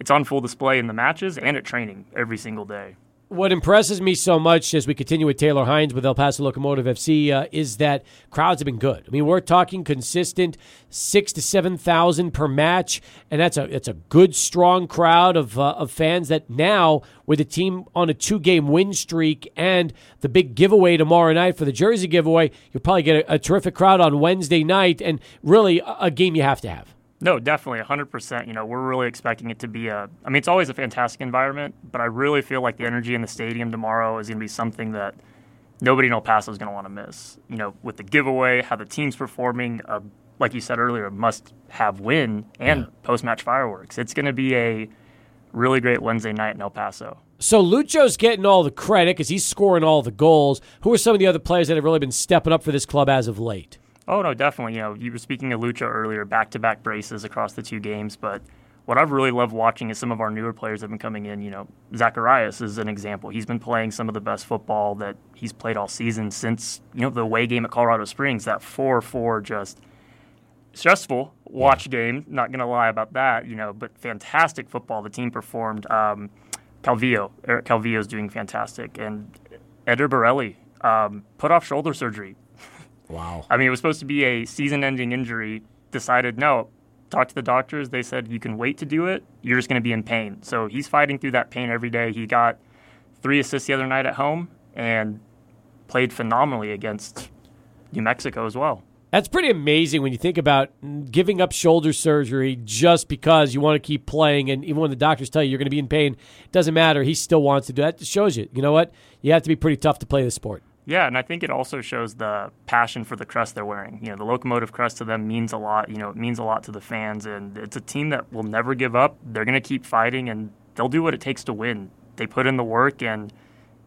it's on full display in the matches and at training every single day what impresses me so much as we continue with Taylor Hines with El Paso Locomotive FC uh, is that crowds have been good. I mean, we're talking consistent six to seven thousand per match, and that's a it's a good, strong crowd of uh, of fans. That now with the team on a two game win streak and the big giveaway tomorrow night for the jersey giveaway, you'll probably get a, a terrific crowd on Wednesday night, and really a, a game you have to have. No, definitely, 100%. You know, we're really expecting it to be a. I mean, it's always a fantastic environment, but I really feel like the energy in the stadium tomorrow is going to be something that nobody in El Paso is going to want to miss. You know, with the giveaway, how the team's performing, uh, like you said earlier, must have win and yeah. post match fireworks. It's going to be a really great Wednesday night in El Paso. So Lucho's getting all the credit because he's scoring all the goals. Who are some of the other players that have really been stepping up for this club as of late? Oh no, definitely. You know, you were speaking of Lucha earlier, back-to-back braces across the two games, but what I've really loved watching is some of our newer players that have been coming in. You know, Zacharias is an example. He's been playing some of the best football that he's played all season since you know the away game at Colorado Springs. That four-four just stressful watch game. Not gonna lie about that. You know, but fantastic football. The team performed. Um, Calvillo, Eric Calvillo is doing fantastic, and Eder Borelli um, put off shoulder surgery Wow. I mean, it was supposed to be a season ending injury. Decided, no, talked to the doctors. They said, you can wait to do it. You're just going to be in pain. So he's fighting through that pain every day. He got three assists the other night at home and played phenomenally against New Mexico as well. That's pretty amazing when you think about giving up shoulder surgery just because you want to keep playing. And even when the doctors tell you you're going to be in pain, it doesn't matter. He still wants to do that. It shows you, you know what? You have to be pretty tough to play the sport. Yeah, and I think it also shows the passion for the crest they're wearing. You know, the locomotive crest to them means a lot. You know, it means a lot to the fans, and it's a team that will never give up. They're going to keep fighting, and they'll do what it takes to win. They put in the work, and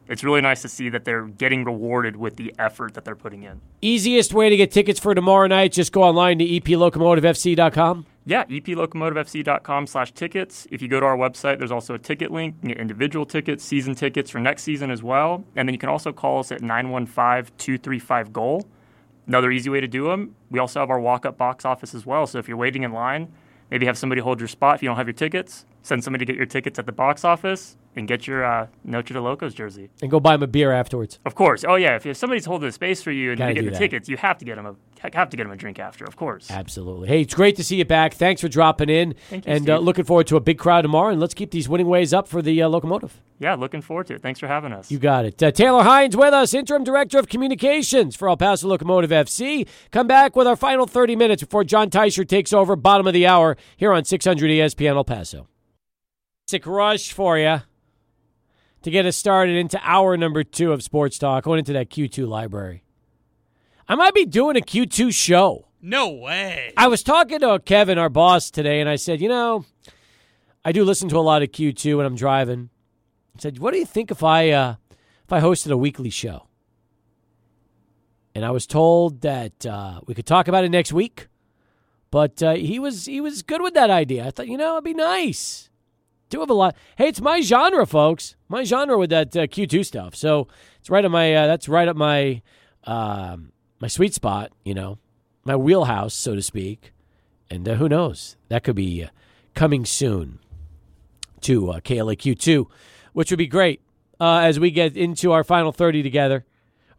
it's really nice to see that they're getting rewarded with the effort that they're putting in. Easiest way to get tickets for tomorrow night, just go online to eplocomotivefc.com. Yeah, eplocomotivefc.com slash tickets. If you go to our website, there's also a ticket link. You can get individual tickets, season tickets for next season as well. And then you can also call us at 915-235-GOAL. Another easy way to do them, we also have our walk-up box office as well. So if you're waiting in line, maybe have somebody hold your spot if you don't have your tickets. Send somebody to get your tickets at the box office and get your uh, Noche de Locos jersey. And go buy them a beer afterwards. Of course. Oh yeah. If, if somebody's holding a space for you and you get the that. tickets, you have to get them a have to get them a drink after. Of course. Absolutely. Hey, it's great to see you back. Thanks for dropping in. Thank you, and uh, looking forward to a big crowd tomorrow. And let's keep these winning ways up for the uh, locomotive. Yeah, looking forward to it. Thanks for having us. You got it. Uh, Taylor Hines with us, interim director of communications for El Paso Locomotive FC. Come back with our final 30 minutes before John Teicher takes over, bottom of the hour, here on 600 ESPN El Paso. Sick rush for you. to get us started into hour number two of Sports Talk, going into that Q2 library. I might be doing a Q2 show. No way. I was talking to Kevin, our boss, today, and I said, you know, I do listen to a lot of Q2 when I'm driving. I said, what do you think if I uh, if I hosted a weekly show? And I was told that uh, we could talk about it next week, but uh, he was he was good with that idea. I thought, you know, it'd be nice. Do have a lot. Hey, it's my genre, folks. My genre with that uh, Q2 stuff. So it's right up my uh, that's right up my um, my sweet spot. You know, my wheelhouse, so to speak. And uh, who knows? That could be uh, coming soon to uh, KLAQ2, which would be great uh, as we get into our final 30 together.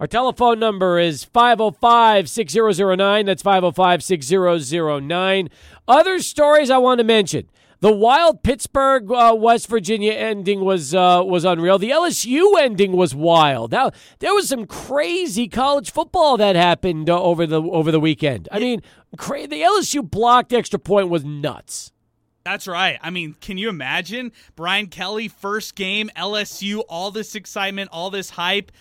Our telephone number is 505 6009. That's 505 6009. Other stories I want to mention. The wild Pittsburgh uh, West Virginia ending was uh, was unreal. The LSU ending was wild. Now there was some crazy college football that happened uh, over the over the weekend. I mean, cra- the LSU blocked extra point was nuts. That's right. I mean, can you imagine Brian Kelly first game LSU, all this excitement, all this hype,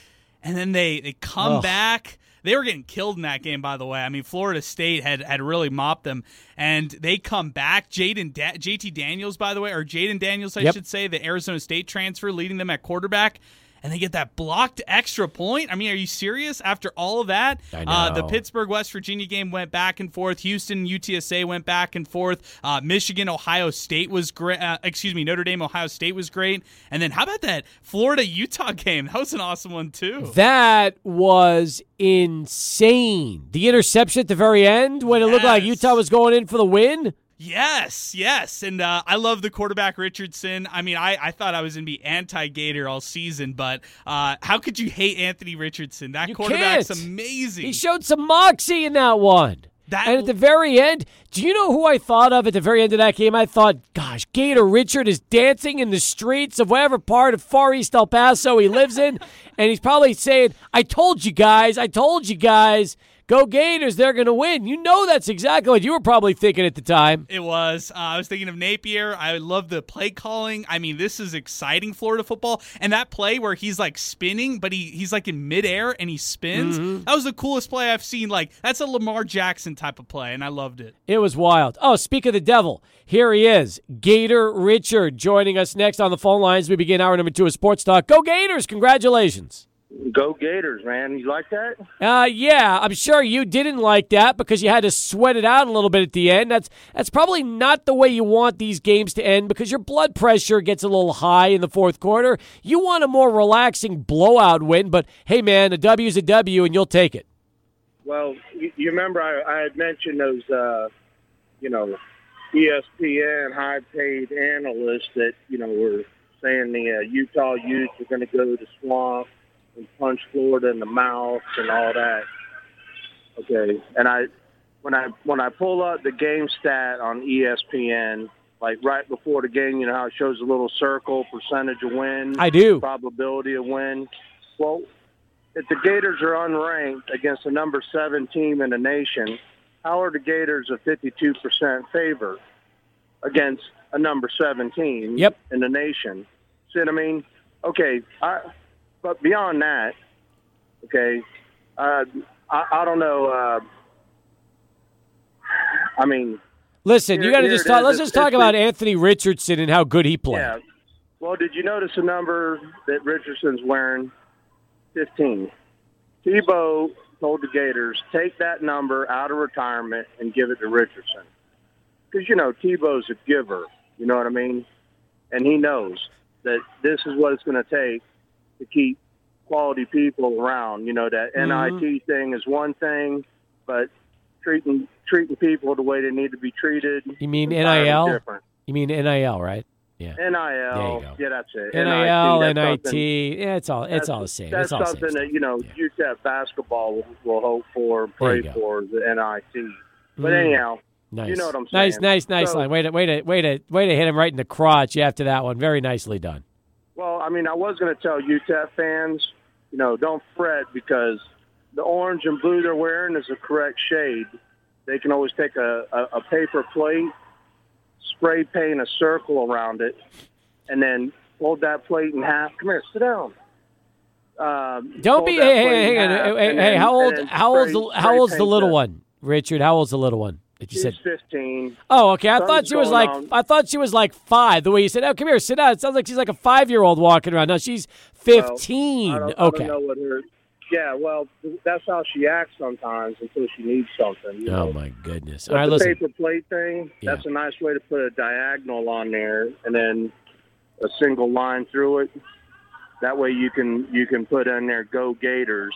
and then they they come Ugh. back. They were getting killed in that game, by the way. I mean, Florida State had had really mopped them, and they come back. Jaden da- JT Daniels, by the way, or Jayden Daniels, I Yep. should say, the Arizona State transfer, leading them at quarterback. And they get that blocked extra point. I mean, are you serious? After all of that, Uh, the. Pittsburgh West Virginia game went back and forth. Houston UTSA went back and forth. Uh, Michigan Ohio State was great. Uh, excuse me, Notre Dame Ohio State was great. And then how about that Florida Utah game? That was an awesome one too. That was insane. The interception at the very end when it looked like Utah was going in for the win. Yes, yes, and uh, I love the quarterback Richardson. I mean, I, I thought I was gonna be anti-Gator all season, but uh, how could you hate Anthony Richardson? That You quarterback's can't. amazing. He showed some moxie in that one. That- and at the very end, do you know who I thought of at the very end of that game? I thought, gosh, Gator Richard is dancing in the streets of whatever part of Far East El Paso he lives in. and he's probably saying, I told you guys, I told you guys, go Gators, they're going to win. You know that's exactly what you were probably thinking at the time. It was. Uh, I was thinking of Napier. I love the play calling. I mean, this is exciting Florida football. And that play where he's like spinning, but he, he's like in midair and he spins. Mm-hmm. That was the coolest play I've seen. Like, that's a Lamar Jackson type of play, and I loved it. It was wild. Oh, speak of the devil, here he is, Gator Richard, joining us next on the phone lines. We begin hour number two of Sports Talk. Go Gators! Congratulations. Go Gators, man. You like that? Uh, yeah, I'm sure you didn't like that because you had to sweat it out a little bit at the end. That's that's probably not the way you want these games to end because your blood pressure gets a little high in the fourth quarter. You want a more relaxing blowout win, but hey, man, a W's a W, and you'll take it. Well, you, you remember I, I had mentioned those, uh, you know, ESPN high-paid analysts that you know were saying the uh, Utah Utes are going to go to the swamp and punch Florida in the mouth and all that. Okay, and I when I when I pull up the game stat on ESPN, like right before the game, you know how it shows a little circle, percentage of win. I do. probability of win. Well, if the Gators are unranked against the number seven team in the nation, how are the Gators a 52% favor against a number seven team Yep. in the nation? See what I mean? Okay, I, but beyond that, okay, uh, I, I don't know. Uh, I mean, Listen, you got to just talk. Let's just talk about Anthony Richardson and how good he played. yeah. Well, did you notice the number that Richardson's wearing? 15. Tebow told the Gators, take that number out of retirement and give it to Richardson. Because, you know, Tebow's a giver. You know what I mean? And he knows that this is what it's going to take to keep quality people around. You know, that NIT thing is one thing, but treating treating people the way they need to be treated. You mean NIL? Different. You mean NIL, right? Yeah. NIL. Yeah, that's it. NIL, that's NIT, yeah, it's all it's all the same. That's It's all the same something that you know Yeah. UTEP basketball will, will hope for, and pray for the NIT. But Mm. anyhow, Nice. you know what I'm Nice, saying. nice, nice So- line. Way to, way to, way to, way to hit him right in the crotch after that one. Very nicely done. Well, I mean, I was going to tell UTEP fans, you know, don't fret because the orange and blue they're wearing is the correct shade. They can always take a, a, a paper plate, spray paint a circle around it, and then fold that plate in half. Come here, sit down. Um, Don't be. Hey, hey, in hang on. half, Hey, hey, hey, how old? How old's the How old's the little that. one, Richard? How old's the little one that you She's said? 15. Oh, okay. I thought she was going like. on. I thought she was like five. The way you said, "Oh, come here, sit down." It sounds like she's like a five-year-old walking around. No, she's Well, fifteen. I don't, okay. I don't know what her. Yeah, well, that's how she acts sometimes until she needs something. You Oh know? my goodness! But All right, the listen. paper plate thing, Yeah. that's a nice way to put a diagonal on there and then a single line through it. That way you can you can put in there "Go Gators."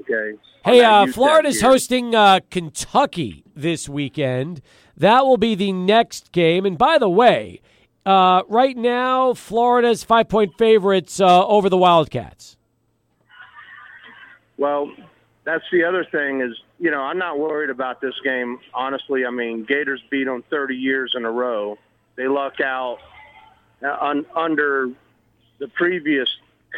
Okay. Hey, uh, Florida's hosting uh, Kentucky this weekend. That will be the next game. And by the way, uh, right now, Florida's five-point favorites uh, over the Wildcats. Well, that's the other thing is, you know, I'm not worried about this game. Honestly, I mean, Gators beat them 30 years in a row. They luck out uh, un, under the previous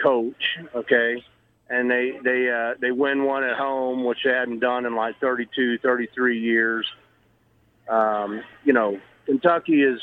coach, okay, and they they uh, they win one at home, which they hadn't done in like 32, 33 years. Um, you know, Kentucky is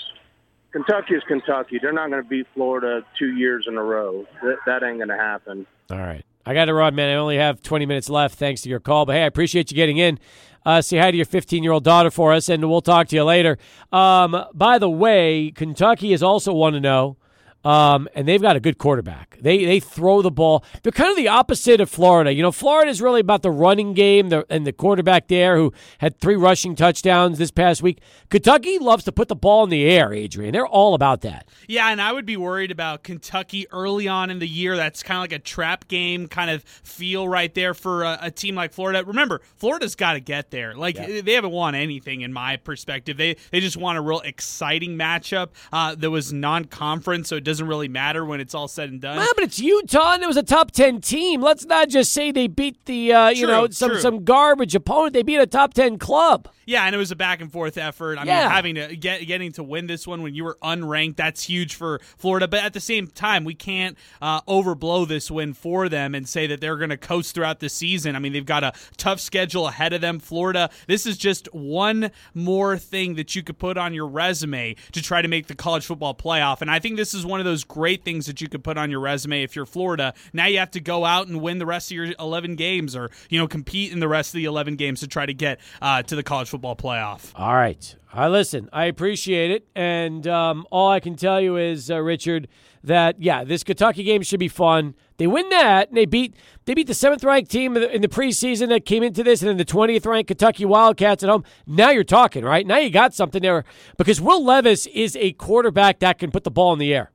Kentucky is Kentucky. They're not going to beat Florida two years in a row. That, that ain't going to happen. All right. I got to run, man. I only have 20 minutes left thanks to your call. But hey, I appreciate you getting in. Uh, say hi to your 15 year old daughter for us, and we'll talk to you later. Um, by the way, Kentucky is also 1 to 0. Um, and they've got a good quarterback. They they throw the ball. They're kind of the opposite of Florida. You know, Florida is really about the running game and the quarterback there who had three rushing touchdowns this past week. Kentucky loves to put the ball in the air, Adrian. They're all about that. Yeah, and I would be worried about Kentucky early on in the year. That's kind of like a trap game kind of feel right there for a, a team like Florida. Remember, Florida's got to get there. Like they haven't won anything in my perspective. They they just want a real exciting matchup uh, that was non-conference, so doesn't really matter when it's all said and done. Well, but it's Utah, and it was a top ten team. Let's not just say they beat the uh, you True, know some true. some garbage opponent. They beat a top ten club. Yeah, and it was a back and forth effort. I Yeah. mean, having to get getting to win this one when you were unranked, that's huge for Florida. But at the same time, we can't uh, overblow this win for them and say that they're going to coast throughout the season. I mean, they've got a tough schedule ahead of them. Florida, this is just one more thing that you could put on your resume to try to make the college football playoff. And I think this is one of those great things that you could put on your resume if you're Florida. Now you have to go out and win the rest of your 11 games, or you know, compete in the rest of the 11 games to try to get uh, to the college football playoff. All right. I listen. I appreciate it, and um, all I can tell you is, uh, Richard, that yeah, this Kentucky game should be fun. They win that, and they beat they beat the seventh ranked team in the preseason that came into this, and then the twentieth ranked Kentucky Wildcats at home. Now you're talking, right? Now you got something there because Will Levis is a quarterback that can put the ball in the air.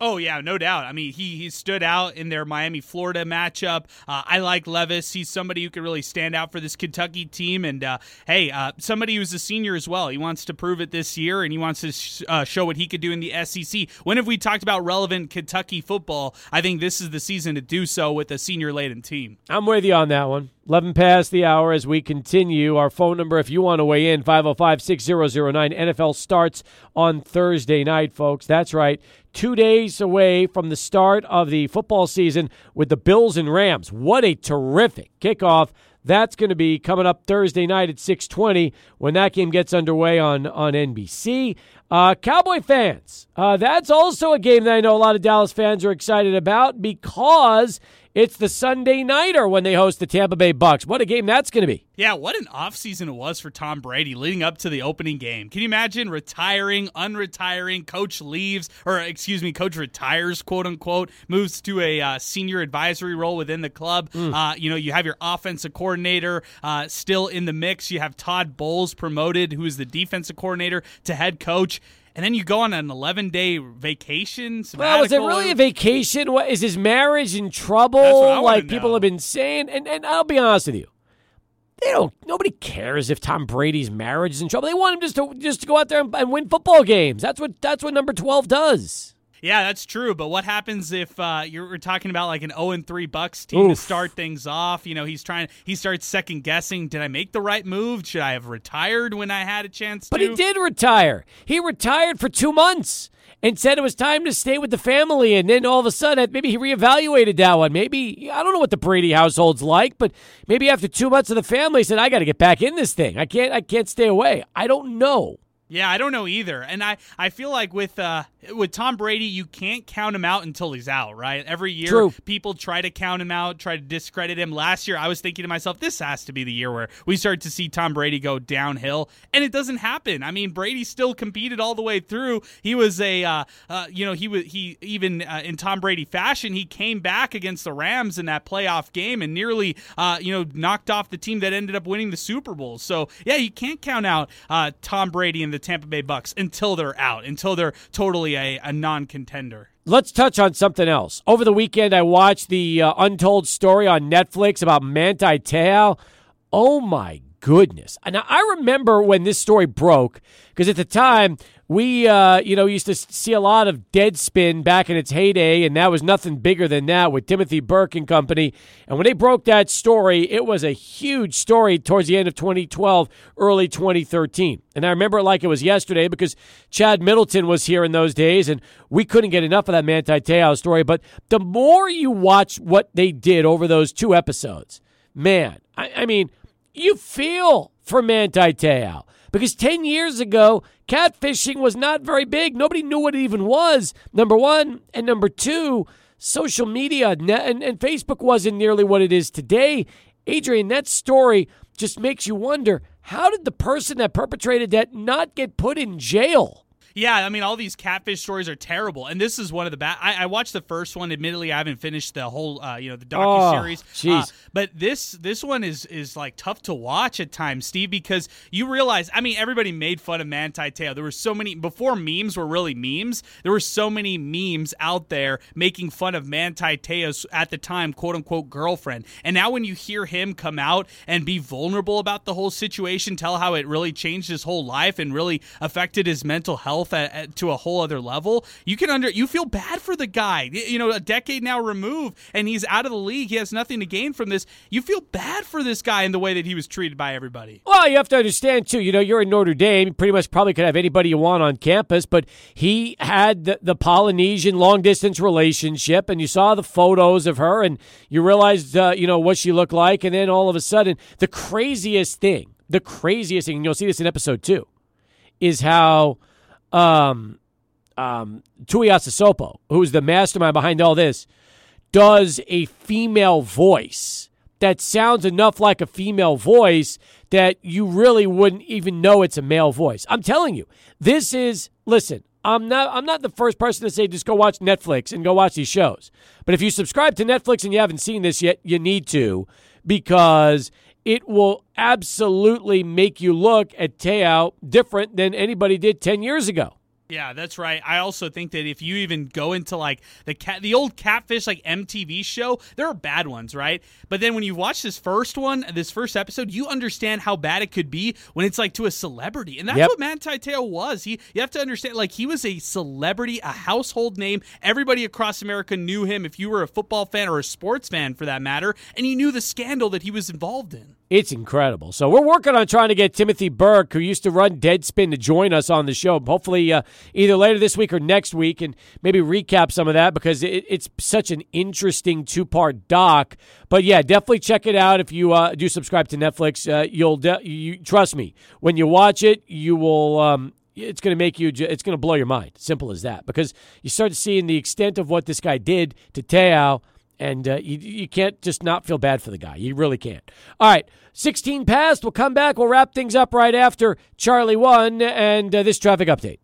Oh yeah, no doubt. I mean, he he stood out in their Miami Florida matchup. Uh, I like Levis. He's somebody who could really stand out for this Kentucky team. And uh, hey, uh, somebody who's a senior as well. He wants to prove it this year, and he wants to sh- uh, show what he could do in the SEC. When have we talked about relevant Kentucky football? I think this is the season to do so with a senior laden team. I'm with you on that one. 11 past the hour as we continue. Our phone number, if you want to weigh in, 505 6009. NFL starts on Thursday night, folks. That's right. Two days away from the start of the football season with the Bills and Rams. What a terrific kickoff. That's going to be coming up Thursday night at 620 when that game gets underway on, on NBC. Uh, Cowboy fans, uh, that's also a game that I know a lot of Dallas fans are excited about because it's the Sunday nighter when they host the Tampa Bay Bucks. What a game that's going to be. Yeah, what an offseason it was for Tom Brady leading up to the opening game. Can you imagine retiring, unretiring, coach leaves, or excuse me, coach retires, quote unquote, moves to a uh, senior advisory role within the club. Uh, you know, you have your offensive coordinator uh, still in the mix. You have Todd Bowles promoted, who is the defensive coordinator, to head coach. And then you go on an 11 day vacation. Well, was it really a vacation? What is his marriage in trouble? That's what I wanna like people know. have been saying, and, and I'll be honest with you. They don't. Nobody cares if Tom Brady's marriage is in trouble. They want him just to just to go out there and, and win football games. That's what that's what number twelve does. Yeah, that's true. But what happens if uh, you're talking about like an 0 and 3 Bucks team Oof. to start things off? You know, he's trying. He starts second guessing. Did I make the right move? Should I have retired when I had a chance But to? he did retire. He retired for two months and said it was time to stay with the family. And then all of a sudden, maybe he reevaluated that one. Maybe I don't know what the Brady household's like, but maybe after two months of the family, he said, "I got to get back in this thing. I can't. I can't stay away. I don't know." Yeah, I don't know either. And I, I feel like with uh with Tom Brady, you can't count him out until he's out, right? Every year True. people try to count him out, try to discredit him. Last year I was thinking to myself, this has to be the year where we start to see Tom Brady go downhill, and it doesn't happen. I mean, Brady still competed all the way through. He was a uh, uh you know, he was he even uh, in Tom Brady fashion, he came back against the Rams in that playoff game and nearly uh you know, knocked off the team that ended up winning the Super Bowl. So, yeah, you can't count out uh Tom Brady and the Tampa Bay Bucks until they're out, until they're totally a, a non contender. Let's touch on something else. Over the weekend, I watched the uh, Untold Story on Netflix about Manti Te'o. Oh my goodness! And I remember when this story broke because at the time we, uh, you know, used to see a lot of Deadspin back in its heyday, and that was nothing bigger than that with Timothy Burke and company. And when they broke that story, it was a huge story towards the end of 2012, early 2013. And I remember it like it was yesterday because Chad Middleton was here in those days, and we couldn't get enough of that Manti Te'o story. But the more you watch what they did over those two episodes, man, I, I mean, you feel for Manti Te'o. Because 10 years ago, catfishing was not very big. Nobody knew what it even was, number one. And number two, social media and, and Facebook wasn't nearly what it is today. Adrian, that story just makes you wonder how did the person that perpetrated that not get put in jail? Yeah, I mean, all these catfish stories are terrible, and this is one of the bad. I, I, watched the first one. Admittedly, I haven't finished the whole, uh, you know, the docu series. Oh. Uh, but this this one is is like tough to watch at times, Steve, because you realize. I mean, everybody made fun of Manti Te'o. There were so many before memes were really memes. There were so many memes out there making fun of Manti Te'o's at the time quote unquote girlfriend. And now when you hear him come out and be vulnerable about the whole situation, tell how it really changed his whole life and really affected his mental health at, at, to a whole other level. You can under you feel bad for the guy. You know, a decade now removed, and he's out of the league. He has nothing to gain from this. You feel bad for this guy in the way that he was treated by everybody. Well, you have to understand too. You know, you're in Notre Dame. You pretty much probably could have anybody you want on campus, but he had the, the Polynesian long distance relationship, and you saw the photos of her, and you realized, uh, you know, what she looked like, and then all of a sudden, the craziest thing, the craziest thing, and you'll see this in episode two, is how um, um, Tuiasosopo, who's the mastermind behind all this, does a female voice that sounds enough like a female voice that you really wouldn't even know it's a male voice. I'm telling you, this is listen. I'm not I'm not the first person to say just go watch Netflix and go watch these shows. But if you subscribe to Netflix and you haven't seen this yet, you need to because it will absolutely make you look at Te'o different than anybody did 10 years ago. Yeah, that's right. I also think that if you even go into like the cat, the old catfish like MTV show, there are bad ones, right? But then when you watch this first one, this first episode, you understand how bad it could be when it's like to a celebrity, and that's Yep. what Manti Te'o was. He, you have to understand, like he was a celebrity, a household name. Everybody across America knew him. If you were a football fan or a sports fan, for that matter, and you knew the scandal that he was involved in. It's incredible. So we're working on trying to get Timothy Burke, who used to run Deadspin, to join us on the show. Hopefully, uh, either later this week or next week, and maybe recap some of that because it, it's such an interesting two-part doc. But yeah, definitely check it out if you uh, do subscribe to Netflix. Uh, you'll de- you trust me when you watch it, you will. Um, it's going to make you. It's going to blow your mind. Simple as that. Because you start seeing the extent of what this guy did to Te'o and uh, you, you can't just not feel bad for the guy. You really can't. All right, 16 past. We'll come back. We'll wrap things up right after Charlie 1 and uh, this traffic update.